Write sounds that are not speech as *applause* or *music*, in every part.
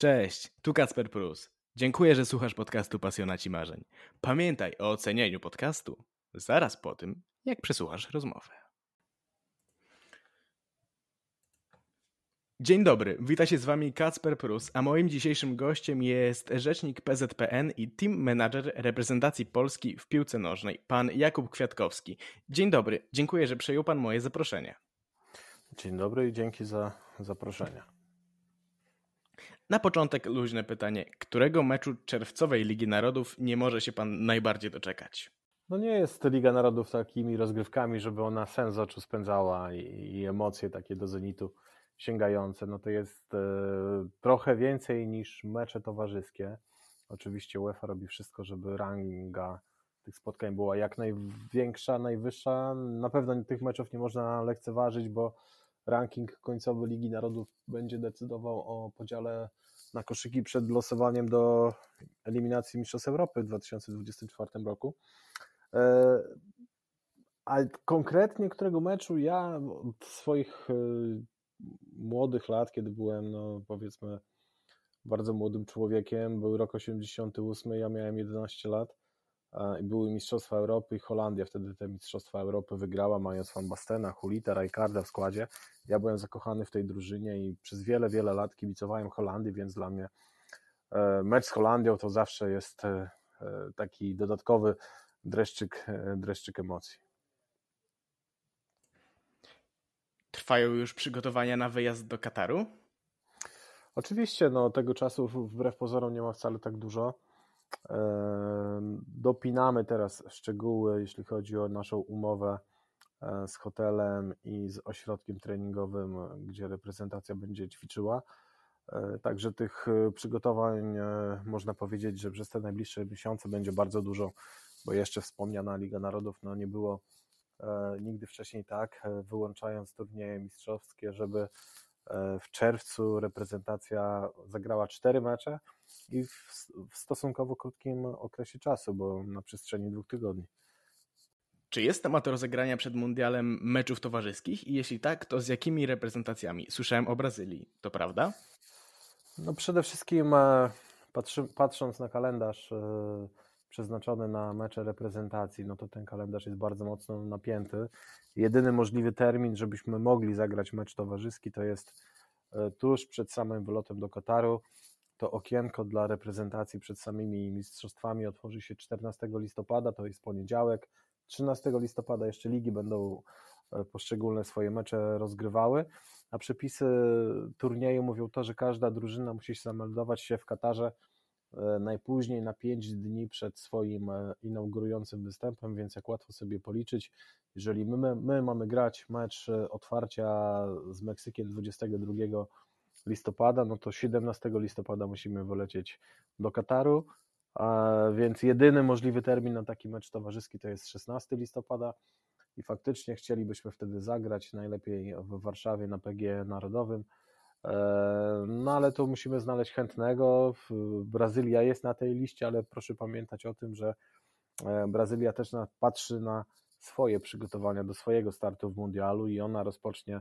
Cześć, tu Kacper Prus. Dziękuję, że słuchasz podcastu Pasjonaci Marzeń. Pamiętaj o ocenianiu podcastu zaraz po tym, jak przesłuchasz rozmowę. Dzień dobry, wita się z Wami Kacper Prus, a moim dzisiejszym gościem jest rzecznik PZPN i team manager reprezentacji Polski w piłce nożnej, pan Jakub Kwiatkowski. Dzień dobry, dziękuję, że przyjął Pan moje zaproszenie. Dzień dobry i dzięki za zaproszenie. Na początek luźne pytanie. Którego meczu czerwcowej Ligi Narodów nie może się Pan najbardziej doczekać? No nie jest Liga Narodów takimi rozgrywkami, żeby ona sens oczu spędzała i, i emocje takie do zenitu sięgające. No to jest e, trochę więcej niż mecze towarzyskie. Oczywiście UEFA robi wszystko, żeby ranga tych spotkań była jak największa, najwyższa. Na pewno tych meczów nie można lekceważyć, bo ranking końcowy Ligi Narodów będzie decydował o podziale na koszyki przed losowaniem do eliminacji Mistrzostw Europy w 2024 roku. E, ale konkretnie którego meczu ja od swoich e, młodych lat, kiedy byłem, no powiedzmy, bardzo młodym człowiekiem, był rok 88, ja miałem 11 lat były Mistrzostwa Europy i Holandia wtedy te Mistrzostwa Europy wygrała, mając Van Bastena, Hulita, Rijkaarda w składzie. Ja byłem zakochany w tej drużynie i przez wiele, wiele lat kibicowałem Holandii, więc dla mnie e, mecz z Holandią to zawsze jest e, e, taki dodatkowy dreszczyk, dreszczyk emocji. Trwają już przygotowania na wyjazd do Kataru? Oczywiście, no tego czasu wbrew pozorom nie ma wcale tak dużo. Dopinamy teraz szczegóły, jeśli chodzi o naszą umowę e, z hotelem i z ośrodkiem treningowym, gdzie reprezentacja będzie ćwiczyła. E, także tych e, przygotowań można powiedzieć, że przez te najbliższe miesiące będzie bardzo dużo, bo jeszcze wspomniana Liga Narodów no nie było nigdy wcześniej tak, wyłączając turnieje mistrzowskie, żeby w czerwcu reprezentacja zagrała cztery mecze i w, w stosunkowo krótkim okresie czasu, bo na przestrzeni dwóch tygodni. Czy jest temat rozegrania przed mundialem meczów towarzyskich i jeśli tak, to z jakimi reprezentacjami? Słyszałem o Brazylii, to prawda? No przede wszystkim e, patrzy, patrząc na kalendarz e, przeznaczony na mecze reprezentacji, no to ten kalendarz jest bardzo mocno napięty. Jedyny możliwy termin, żebyśmy mogli zagrać mecz towarzyski, to jest e, tuż przed samym wylotem do Kataru. To okienko dla reprezentacji przed samymi mistrzostwami otworzy się 14 listopada, to jest poniedziałek. 13 listopada jeszcze ligi będą e, poszczególne swoje mecze rozgrywały, a przepisy turnieju mówią to, że każda drużyna musi się zameldować się w Katarze najpóźniej na 5 dni przed swoim e, inaugurującym występem, więc jak łatwo sobie policzyć, jeżeli my, my mamy grać mecz e, otwarcia z Meksykiem 22 listopada, no to 17 listopada musimy wylecieć do Kataru, więc jedyny możliwy termin na taki mecz towarzyski to jest 16 listopada i faktycznie chcielibyśmy wtedy zagrać, najlepiej w Warszawie na PG Narodowym, E, no ale tu musimy znaleźć chętnego. Brazylia jest na tej liście, ale proszę pamiętać o tym, że e, Brazylia też patrzy na swoje przygotowania do swojego startu w mundialu i ona rozpocznie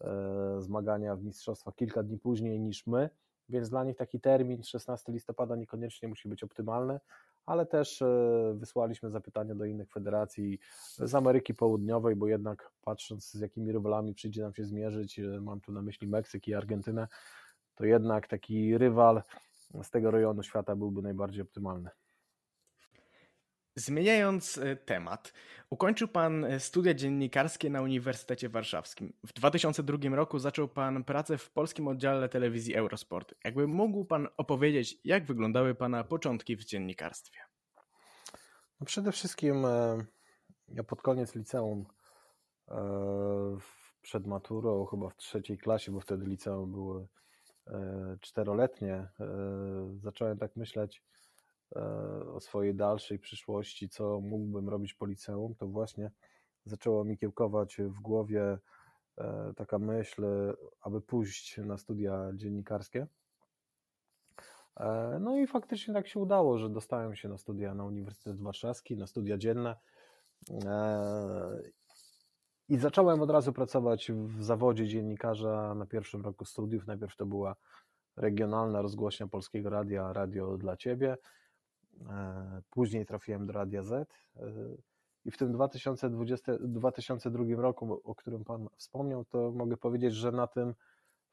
e, zmagania w mistrzostwach kilka dni później niż my, więc dla nich taki termin 16 listopada niekoniecznie musi być optymalny, ale też e, wysłaliśmy zapytania do innych federacji z Ameryki Południowej, bo jednak patrząc z jakimi rywalami przyjdzie nam się zmierzyć, e, mam tu na myśli Meksyk i Argentynę, to jednak taki rywal z tego rejonu świata byłby najbardziej optymalny. Zmieniając e, temat, ukończył Pan e, studia dziennikarskie na Uniwersytecie Warszawskim. W 2002 roku zaczął Pan pracę w polskim oddziale telewizji Eurosport. Jakby mógł Pan opowiedzieć, jak wyglądały Pana początki w dziennikarstwie? No przede wszystkim e, ja pod koniec liceum, przed maturą, chyba w trzeciej klasie, bo wtedy liceum było czteroletnie, zacząłem tak myśleć, o swojej dalszej przyszłości, co mógłbym robić po liceum, to właśnie zaczęło mi kiełkować w głowie e, taka myśl, aby pójść na studia dziennikarskie. E, no i faktycznie tak się udało, że dostałem się na studia na Uniwersytet Warszawski, na studia dzienne. I zacząłem od razu pracować w zawodzie dziennikarza na pierwszym roku studiów. Najpierw to była regionalna rozgłośnia Polskiego Radia, Radio dla Ciebie. Później trafiłem do Radia Z i w tym 2020, 2002 roku, o którym Pan wspomniał, to mogę powiedzieć, że na tym,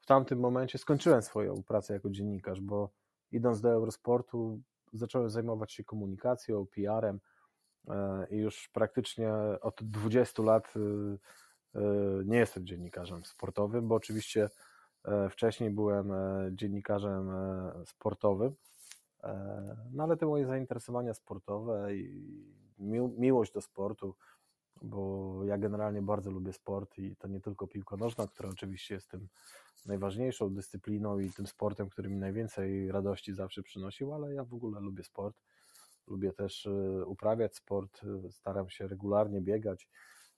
w tamtym momencie skończyłem swoją pracę jako dziennikarz, bo idąc do Eurosportu zacząłem zajmować się komunikacją, PR-em e, i już praktycznie od 20 lat e, e, nie jestem dziennikarzem sportowym, bo oczywiście wcześniej byłem dziennikarzem sportowym, no ale te moje zainteresowania sportowe i miłość do sportu, bo ja generalnie bardzo lubię sport i to nie tylko piłka nożna, która oczywiście jest tym najważniejszą dyscypliną i tym sportem, który mi najwięcej radości zawsze przynosił, ale ja w ogóle lubię sport. Lubię też e, uprawiać sport, e, staram się regularnie biegać,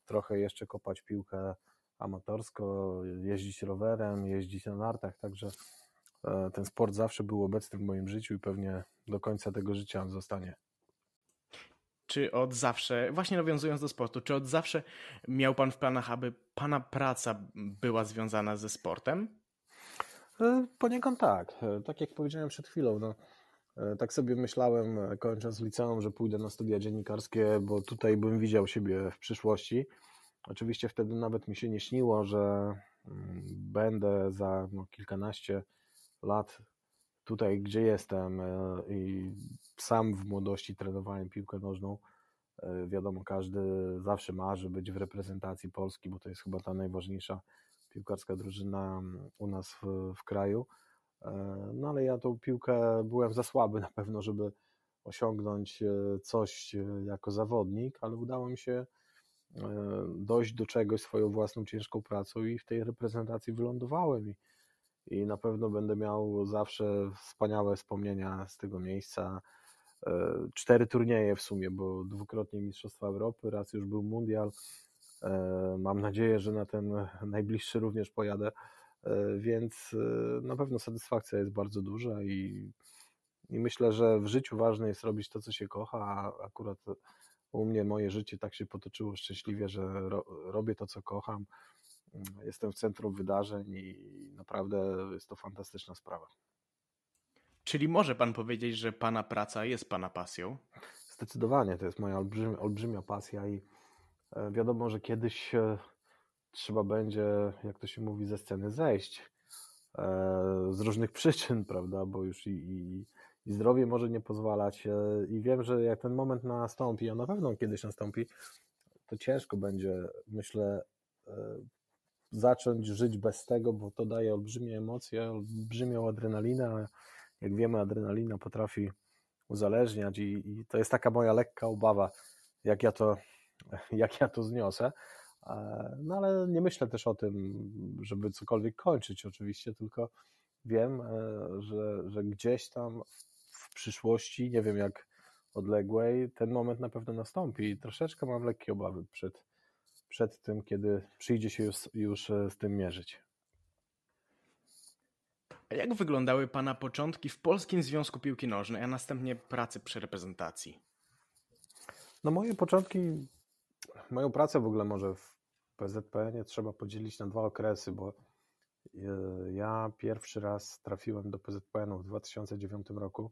trochę jeszcze kopać piłkę amatorsko, jeździć rowerem, jeździć na nartach, także e, ten sport zawsze był obecny w moim życiu i pewnie do końca tego życia on zostanie. Czy od zawsze, właśnie nawiązując do sportu, czy od zawsze miał Pan w planach, aby Pana praca była związana ze sportem? E, poniekąd tak. E, tak jak powiedziałem przed chwilą, no, e, tak sobie myślałem, kończąc liceum, że pójdę na studia dziennikarskie, bo tutaj bym widział siebie w przyszłości. Oczywiście wtedy nawet mi się nie śniło, że mm, będę za no, kilkanaście lat tutaj, gdzie jestem i sam w młodości trenowałem piłkę nożną. Wiadomo, każdy zawsze marzy być w reprezentacji Polski, bo to jest chyba ta najważniejsza piłkarska drużyna mm, u nas w, w kraju. E, no ale ja tą piłkę byłem za słaby *laughs* na pewno, żeby osiągnąć e, coś e, jako zawodnik, ale udało mi się dojść do czegoś swoją własną ciężką pracą i w tej reprezentacji wylądowałem i, i na pewno będę miał zawsze wspaniałe wspomnienia z tego miejsca. Cztery turnieje w sumie, bo dwukrotnie Mistrzostwa Europy, raz już był Mundial, E, mam nadzieję, że na ten najbliższy również pojadę, e, więc e, na pewno satysfakcja jest bardzo duża i, i myślę, że w życiu ważne jest robić to, co się kocha, a akurat u mnie moje życie tak się potoczyło szczęśliwie, że ro, robię to, co kocham. Jestem w centrum wydarzeń i naprawdę jest to fantastyczna sprawa. Czyli może pan powiedzieć, że pana praca jest pana pasją? Zdecydowanie, to jest moja olbrzymia, olbrzymia pasja i E, wiadomo, że kiedyś e, trzeba będzie, jak to się mówi, ze sceny zejść e, z różnych *laughs* przyczyn, prawda, bo już i, i, i zdrowie może nie pozwalać i wiem, że jak ten moment nastąpi, a na pewno kiedyś nastąpi, to ciężko będzie, myślę, zacząć żyć bez tego, bo to daje olbrzymie emocje, olbrzymią adrenalinę, a jak wiemy, adrenalina potrafi uzależniać i, i to jest taka moja lekka obawa, jak ja to *laughs* jak ja to zniosę. E, no ale nie myślę też o tym, żeby cokolwiek kończyć oczywiście, tylko wiem, e, że, że gdzieś tam w przyszłości, nie wiem jak odległej, ten moment na pewno nastąpi i troszeczkę mam lekkie obawy przed, przed tym, kiedy przyjdzie się już, już e, z tym mierzyć. A jak wyglądały Pana początki w Polskim Związku Piłki Nożnej, a następnie pracy przy reprezentacji? No moje początki moją pracę w ogóle może w PZPN trzeba podzielić na dwa okresy, bo e, ja pierwszy raz trafiłem do PZPN w 2009 roku,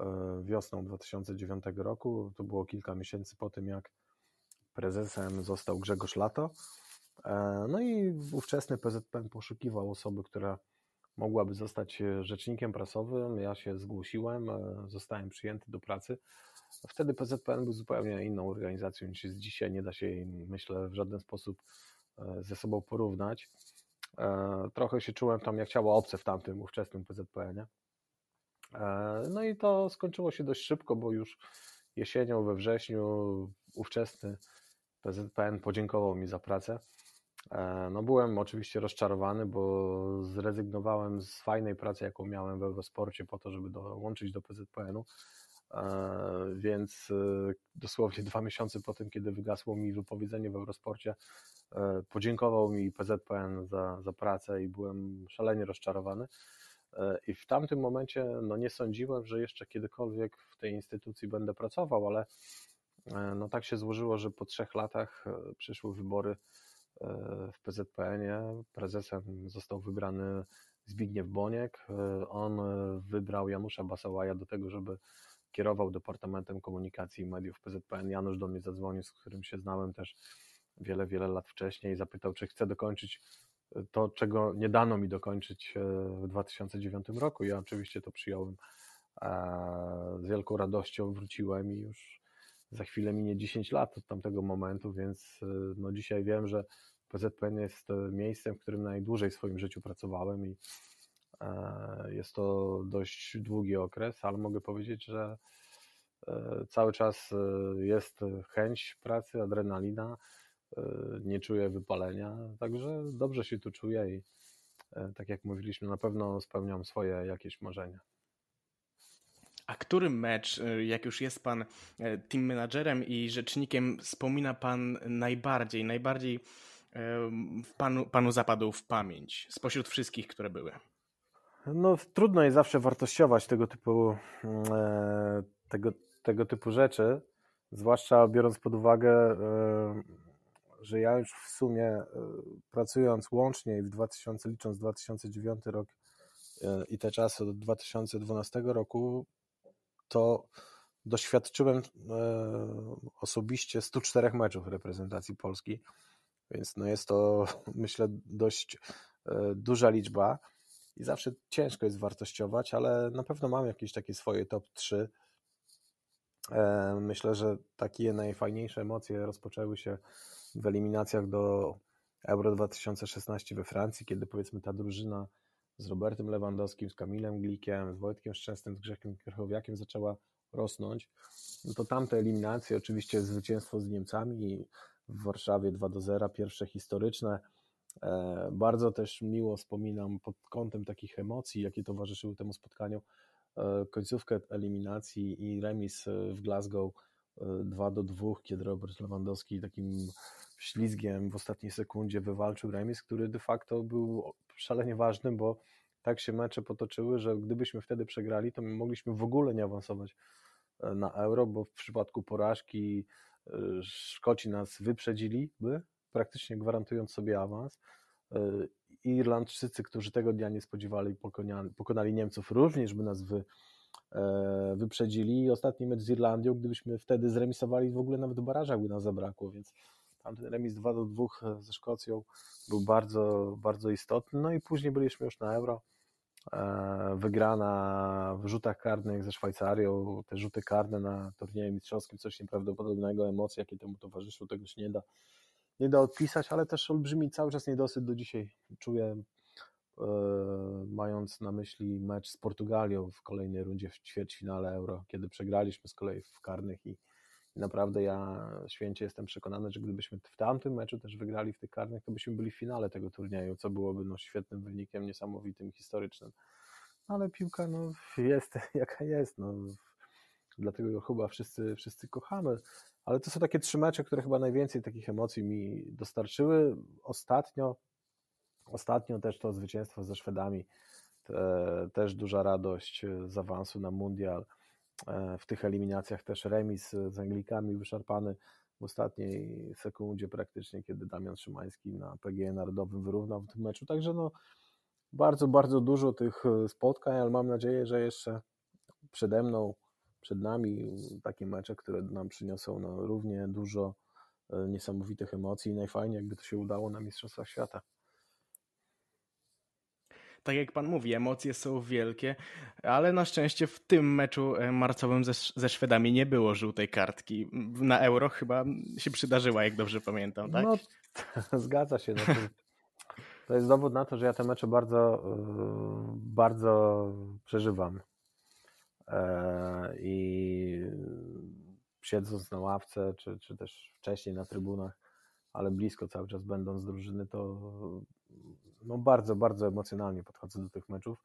e, wiosną 2009 roku. To było kilka miesięcy po tym, jak prezesem został Grzegorz Lato. E, no i ówczesny PZPN poszukiwał osoby, która mogłaby zostać rzecznikiem prasowym. Ja się zgłosiłem, zostałem przyjęty do pracy. Wtedy PZPN był zupełnie inną organizacją niż jest dzisiaj. Nie da się jej, myślę, w żaden sposób e, ze sobą porównać. E, trochę się czułem tam jak ciało obce w tamtym ówczesnym PZPN-ie. E, no i to skończyło się dość szybko, bo już jesienią, we wrześniu ówczesny PZPN podziękował mi za pracę. No byłem oczywiście rozczarowany, bo zrezygnowałem z fajnej pracy, jaką miałem w Eurosporcie po to, żeby dołączyć do PZPN-u. E, więc e, dosłownie dwa miesiące po tym, kiedy wygasło mi wypowiedzenie w Eurosporcie, e, podziękował mi PZPN za, za pracę i byłem szalenie rozczarowany. I w tamtym momencie no nie sądziłem, że jeszcze kiedykolwiek w tej instytucji będę pracował, ale no tak się złożyło, że po trzech latach przyszły wybory w PZPN-ie. Prezesem został wybrany Zbigniew Boniek. On wybrał Janusza Basałaja do tego, żeby kierował Departamentem Komunikacji i Mediów PZPN. Janusz do mnie zadzwonił, z którym się znałem też wiele, wiele lat wcześniej. Zapytał, czy chcę dokończyć to, czego nie dano mi dokończyć w 2009 roku. Ja oczywiście to przyjąłem z wielką radością, wróciłem i już za chwilę minie 10 lat od tamtego momentu, więc no dzisiaj wiem, że PZPN jest miejscem, w którym najdłużej w swoim życiu pracowałem i e, jest to dość długi okres, ale mogę powiedzieć, że e, cały czas e, jest chęć pracy, adrenalina, nie czuję wypalenia, także dobrze się tu czuję i tak jak mówiliśmy, na pewno spełniam swoje jakieś marzenia. A który mecz, jak już jest pan team managerem i rzecznikiem, wspomina pan najbardziej, najbardziej panu, panu zapadł w pamięć spośród wszystkich, które były? No, trudno jest zawsze wartościować tego typu, tego, tego typu rzeczy, zwłaszcza biorąc pod uwagę, że ja już w sumie pracując łącznie w 2000, licząc 2009 rok i te czasy od 2012 roku, to doświadczyłem osobiście 104 meczów reprezentacji Polski więc no jest to, *laughs* myślę, dość e, duża liczba i zawsze ciężko jest wartościować, ale na pewno mam jakieś takie swoje top 3. E, myślę, że takie najfajniejsze emocje rozpoczęły się w eliminacjach do Euro 2016 we Francji, kiedy powiedzmy ta drużyna z Robertem Lewandowskim, z Kamilem Glikiem, z Wojtkiem Szczęsnym, z Grzechiem Krychowiakiem zaczęła rosnąć, no to tamte eliminacje, oczywiście zwycięstwo z Niemcami w Warszawie 2 do 0, pierwsze historyczne. E, bardzo też miło wspominam pod kątem takich emocji, jakie towarzyszyły temu spotkaniu, e, końcówkę eliminacji i remis w Glasgow 2 e, do 2, kiedy Robert Lewandowski takim ślizgiem w ostatniej sekundzie wywalczył remis, który de facto był szalenie ważny, bo tak się mecze potoczyły, że gdybyśmy wtedy przegrali, to my mogliśmy w ogóle nie awansować na euro, bo w przypadku porażki Szkoci nas wyprzedziliby, praktycznie gwarantując sobie awans. E, Irlandczycy, którzy tego dnia nie spodziewali, pokonali, pokonali Niemców, również by nas wy, e, wyprzedzili. I ostatni mecz z Irlandią, gdybyśmy wtedy zremisowali, w ogóle nawet w by nas zabrakło, więc tamten remis 2 do 2 ze Szkocją był bardzo, bardzo istotny. No i później byliśmy już na Euro E, wygrana w rzutach karnych ze Szwajcarią, te rzuty karne na turnieju mistrzowskim, coś nieprawdopodobnego, emocje, jakie temu towarzyszyły, tego się nie da, nie da odpisać, ale też olbrzymi cały czas niedosyt do dzisiaj czuję, e, mając na myśli mecz z Portugalią w kolejnej rundzie w ćwierćfinale Euro, kiedy przegraliśmy z kolei w karnych i naprawdę ja święcie jestem przekonany, że gdybyśmy w tamtym meczu też wygrali w tych karnych, to byśmy byli w finale tego turnieju, co byłoby no, świetnym wynikiem, niesamowitym, historycznym. Ale piłka no, jest *laughs* jaka jest. No. Dlatego chyba wszyscy, wszyscy kochamy. Ale to są takie trzy mecze, które chyba najwięcej takich emocji mi dostarczyły. Ostatnio, ostatnio też to zwycięstwo ze Szwedami, te, też duża radość z awansu na mundial w tych eliminacjach też remis z Anglikami wyszarpany w ostatniej sekundzie praktycznie, kiedy Damian Szymański na PGE Narodowym wyrównał w tym meczu. Także no, bardzo, bardzo dużo tych e, spotkań, ale mam nadzieję, że jeszcze przede mną, przed nami takie mecze, które nam przyniosą no, równie dużo e, niesamowitych emocji i najfajniej, jakby to się udało na Mistrzostwach Świata tak jak pan mówi, emocje są wielkie, ale na szczęście w tym meczu e, marcowym ze, ze Szwedami nie było żółtej kartki. Na euro chyba się przydarzyła, jak dobrze pamiętam, tak? No, *laughs* zgadza się. No to, jest dowód na to, że ja te mecze bardzo, e, bardzo przeżywam. E, I siedząc na ławce, czy, czy też wcześniej na trybunach, ale blisko cały czas będąc drużyny, to no bardzo, bardzo emocjonalnie podchodzę do tych meczów.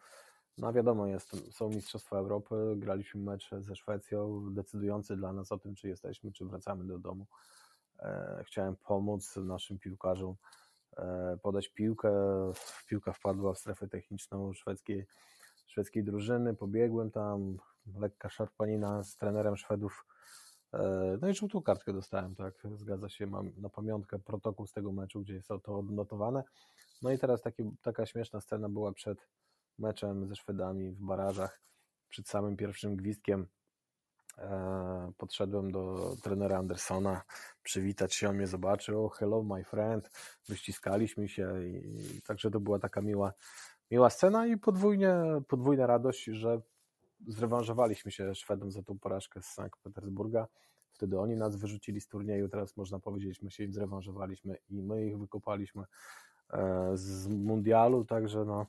No wiadomo, jest, są Mistrzostwa Europy, graliśmy mecz ze Szwecją, decydujący dla nas o tym, czy jesteśmy, czy wracamy do domu. E, chciałem pomóc naszym piłkarzom e, podać piłkę. Piłka wpadła w strefę techniczną szwedzkiej, szwedzkiej drużyny. Pobiegłem tam, lekka szarpanina z trenerem Szwedów. E, no i żółtą kartkę dostałem, tak, zgadza się, mam na pamiątkę protokół z tego meczu, gdzie jest to odnotowane. No i teraz taki, taka śmieszna scena była przed, meczem ze Szwedami w barażach. Przed samym pierwszym gwizdkiem e, podszedłem do trenera Andersona, przywitać się, on mnie zobaczył, oh, hello my friend, wyściskaliśmy się i, i także to była taka miła, miła scena i podwójnie, podwójna radość, że zrewanżowaliśmy się Szwedom za tą porażkę z Sankt Petersburga. Wtedy oni nas wyrzucili z turnieju, teraz można powiedzieć, my się zrewanżowaliśmy i my ich wykopaliśmy z mundialu, także no,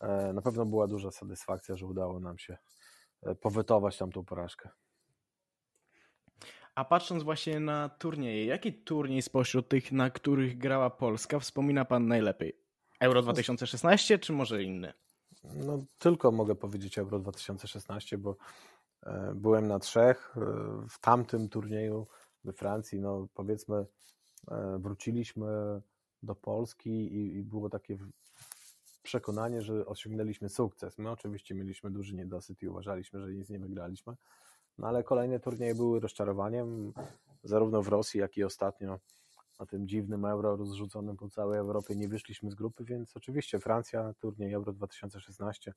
e, na pewno była duża satysfakcja, że udało nam się e, powetować tamtą porażkę. A patrząc właśnie na turnieje, jaki turniej spośród tych, na których grała Polska, wspomina Pan najlepiej? Euro 2016 czy może inny? No, tylko mogę powiedzieć Euro 2016, bo e, byłem na trzech. E, w tamtym turnieju we Francji, no powiedzmy, e, wróciliśmy do Polski i, i było takie przekonanie, że osiągnęliśmy sukces. My oczywiście mieliśmy duży niedosyt i uważaliśmy, że nic nie wygraliśmy, no ale kolejne turnieje były rozczarowaniem, zarówno w Rosji, jak i ostatnio na tym dziwnym euro rozrzuconym po całej Europie nie wyszliśmy z grupy, więc oczywiście Francja, turniej Euro 2016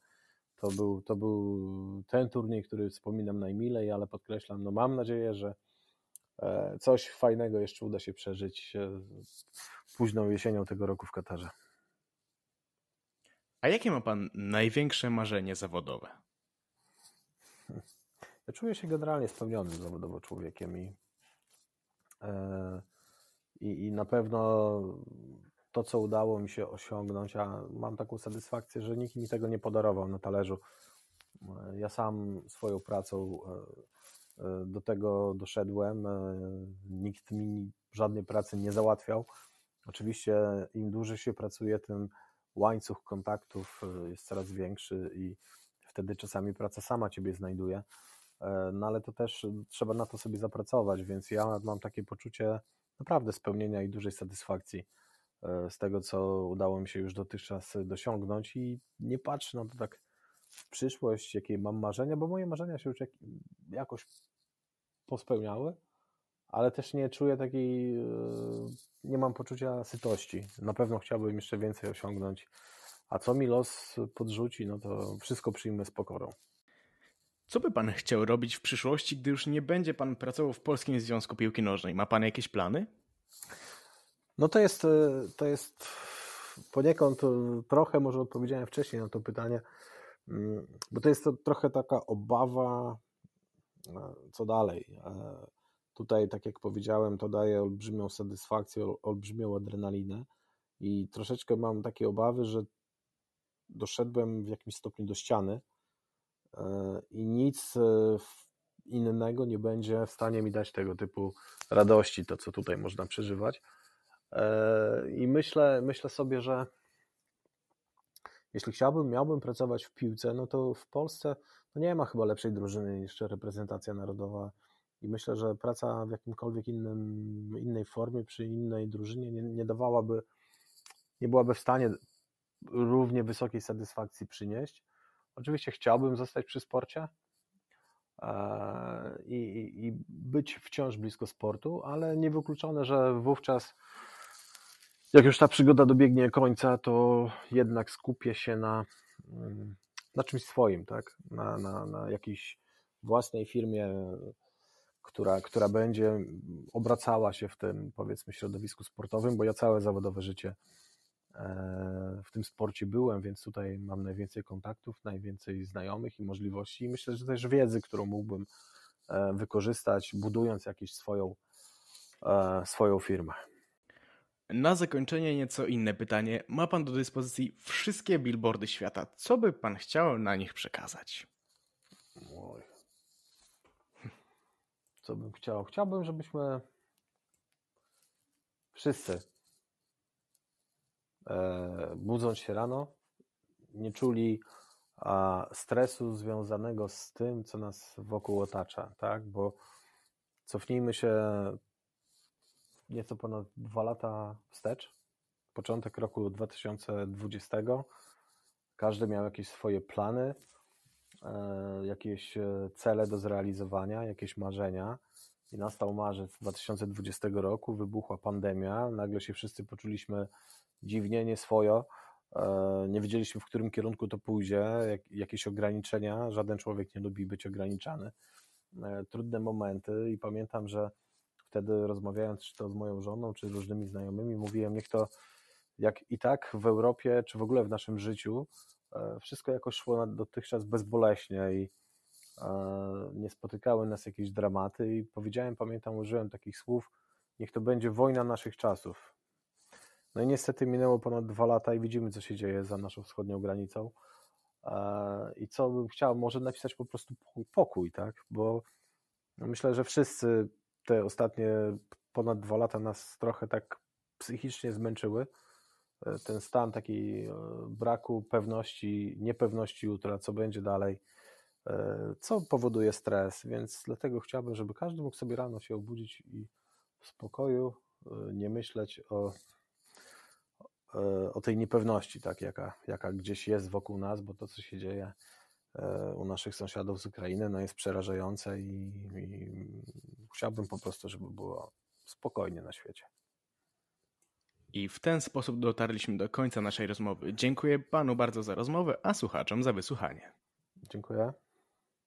to był, to był ten turniej, który wspominam najmilej, ale podkreślam, no mam nadzieję, że e, coś fajnego jeszcze uda się przeżyć e, późną jesienią tego roku w Katarze. A jakie ma Pan największe marzenie zawodowe? Ja czuję się generalnie spełnionym zawodowo człowiekiem i e, i, i na pewno to, co udało mi się osiągnąć, a mam taką satysfakcję, że nikt mi tego nie podarował na talerzu. Ja sam swoją pracą e, e, do tego doszedłem. E, nikt mi żadnej pracy nie załatwiał. Oczywiście im dłużej się pracuje, tym łańcuch kontaktów jest coraz większy i wtedy czasami praca sama ciebie znajduje. No ale to też trzeba na to sobie zapracować, więc ja mam takie poczucie naprawdę spełnienia i dużej satysfakcji e, z tego, co udało mi się już dotychczas dosiągnąć i nie patrzę na to tak w przyszłość, jakie mam marzenia, bo moje marzenia się już jakoś pospełniały, ale też nie czuję takiej, e, nie mam poczucia sytości. Na pewno chciałbym jeszcze więcej osiągnąć, a co mi los podrzuci, no to wszystko przyjmę z pokorą. Co by pan chciał robić w przyszłości, gdy już nie będzie pan pracował w Polskim Związku Piłki Nożnej? Ma pan jakieś plany? No to jest, e, to jest poniekąd e, trochę, może odpowiedziałem wcześniej na to pytanie, mm, bo to jest to trochę taka obawa, co dalej. Tutaj, tak jak powiedziałem, to daje olbrzymią satysfakcję, olbrzymią adrenalinę i troszeczkę mam takie obawy, że doszedłem w jakimś stopniu do ściany, i nic e, innego nie będzie w stanie mi dać tego typu radości, to co tutaj można przeżywać. E, I myślę, myślę sobie, że jeśli chciałbym, miałbym pracować w piłce, no to w Polsce no nie ma chyba lepszej drużyny niż reprezentacja narodowa. I myślę, że praca w jakimkolwiek innym, innej formie, przy innej drużynie nie, nie dawałaby, nie byłaby w stanie równie wysokiej satysfakcji przynieść. Oczywiście chciałbym zostać przy sporcie e, i, i, i być wciąż blisko sportu, ale niewykluczone, że wówczas, jak już ta przygoda dobiegnie końca, to jednak skupię się na, mm, na czymś swoim, tak? na, na, na jakiejś własnej firmie, która, która będzie obracała się w tym, powiedzmy, środowisku sportowym, bo ja całe zawodowe życie E, w tym sporcie byłem, więc tutaj mam najwięcej kontaktów, najwięcej znajomych i możliwości i myślę, że też wiedzy, którą mógłbym e, wykorzystać, budując jakąś swoją, e, swoją firmę. Na zakończenie nieco inne pytanie. Ma Pan do dyspozycji wszystkie billboardy świata. Co by Pan chciał na nich przekazać? Co bym chciał? Chciałbym, żebyśmy wszyscy E, budząc się rano, nie czuli stresu związanego z tym, co nas wokół otacza, tak? Bo cofnijmy się nieco ponad dwa lata wstecz, początek roku 2020. Każdy miał jakieś swoje plany, jakieś e, cele do zrealizowania, jakieś marzenia. I nastał marzec 2020 roku, wybuchła pandemia, nagle się wszyscy poczuliśmy dziwnie, nieswojo. E, nie wiedzieliśmy, w którym kierunku to pójdzie, jak, jakieś ograniczenia. Żaden człowiek nie lubi być ograniczany. E, trudne momenty i pamiętam, że wtedy rozmawiając czy to z moją żoną, czy różnymi znajomymi, mówiłem, niech to jak i tak w Europie, czy w ogóle w naszym życiu, e, wszystko jakoś szło dotychczas bezboleśnie i nie spotykały nas jakieś dramaty i powiedziałem, pamiętam, użyłem takich słów, niech to będzie wojna naszych czasów. No i niestety minęło ponad dwa lata i widzimy, co się dzieje za naszą wschodnią granicą. I co bym chciał, może napisać po prostu pokój, tak? Bo myślę, że wszyscy te ostatnie ponad dwa lata nas trochę tak psychicznie zmęczyły. E, ten stan takiej e, braku pewności, niepewności jutra, co będzie dalej, e, co powoduje stres, więc dlatego chciałbym, żeby każdy mógł sobie rano się obudzić i w spokoju nie myśleć o E, o tej niepewności, tak, jaka, jaka gdzieś jest wokół nas, bo to, co się dzieje e, u naszych sąsiadów z Ukrainy, no jest przerażające i, i chciałbym po prostu, żeby było spokojnie na świecie. I w ten sposób dotarliśmy do końca naszej rozmowy. Dziękuję panu bardzo za rozmowę, a słuchaczom za wysłuchanie. Dziękuję.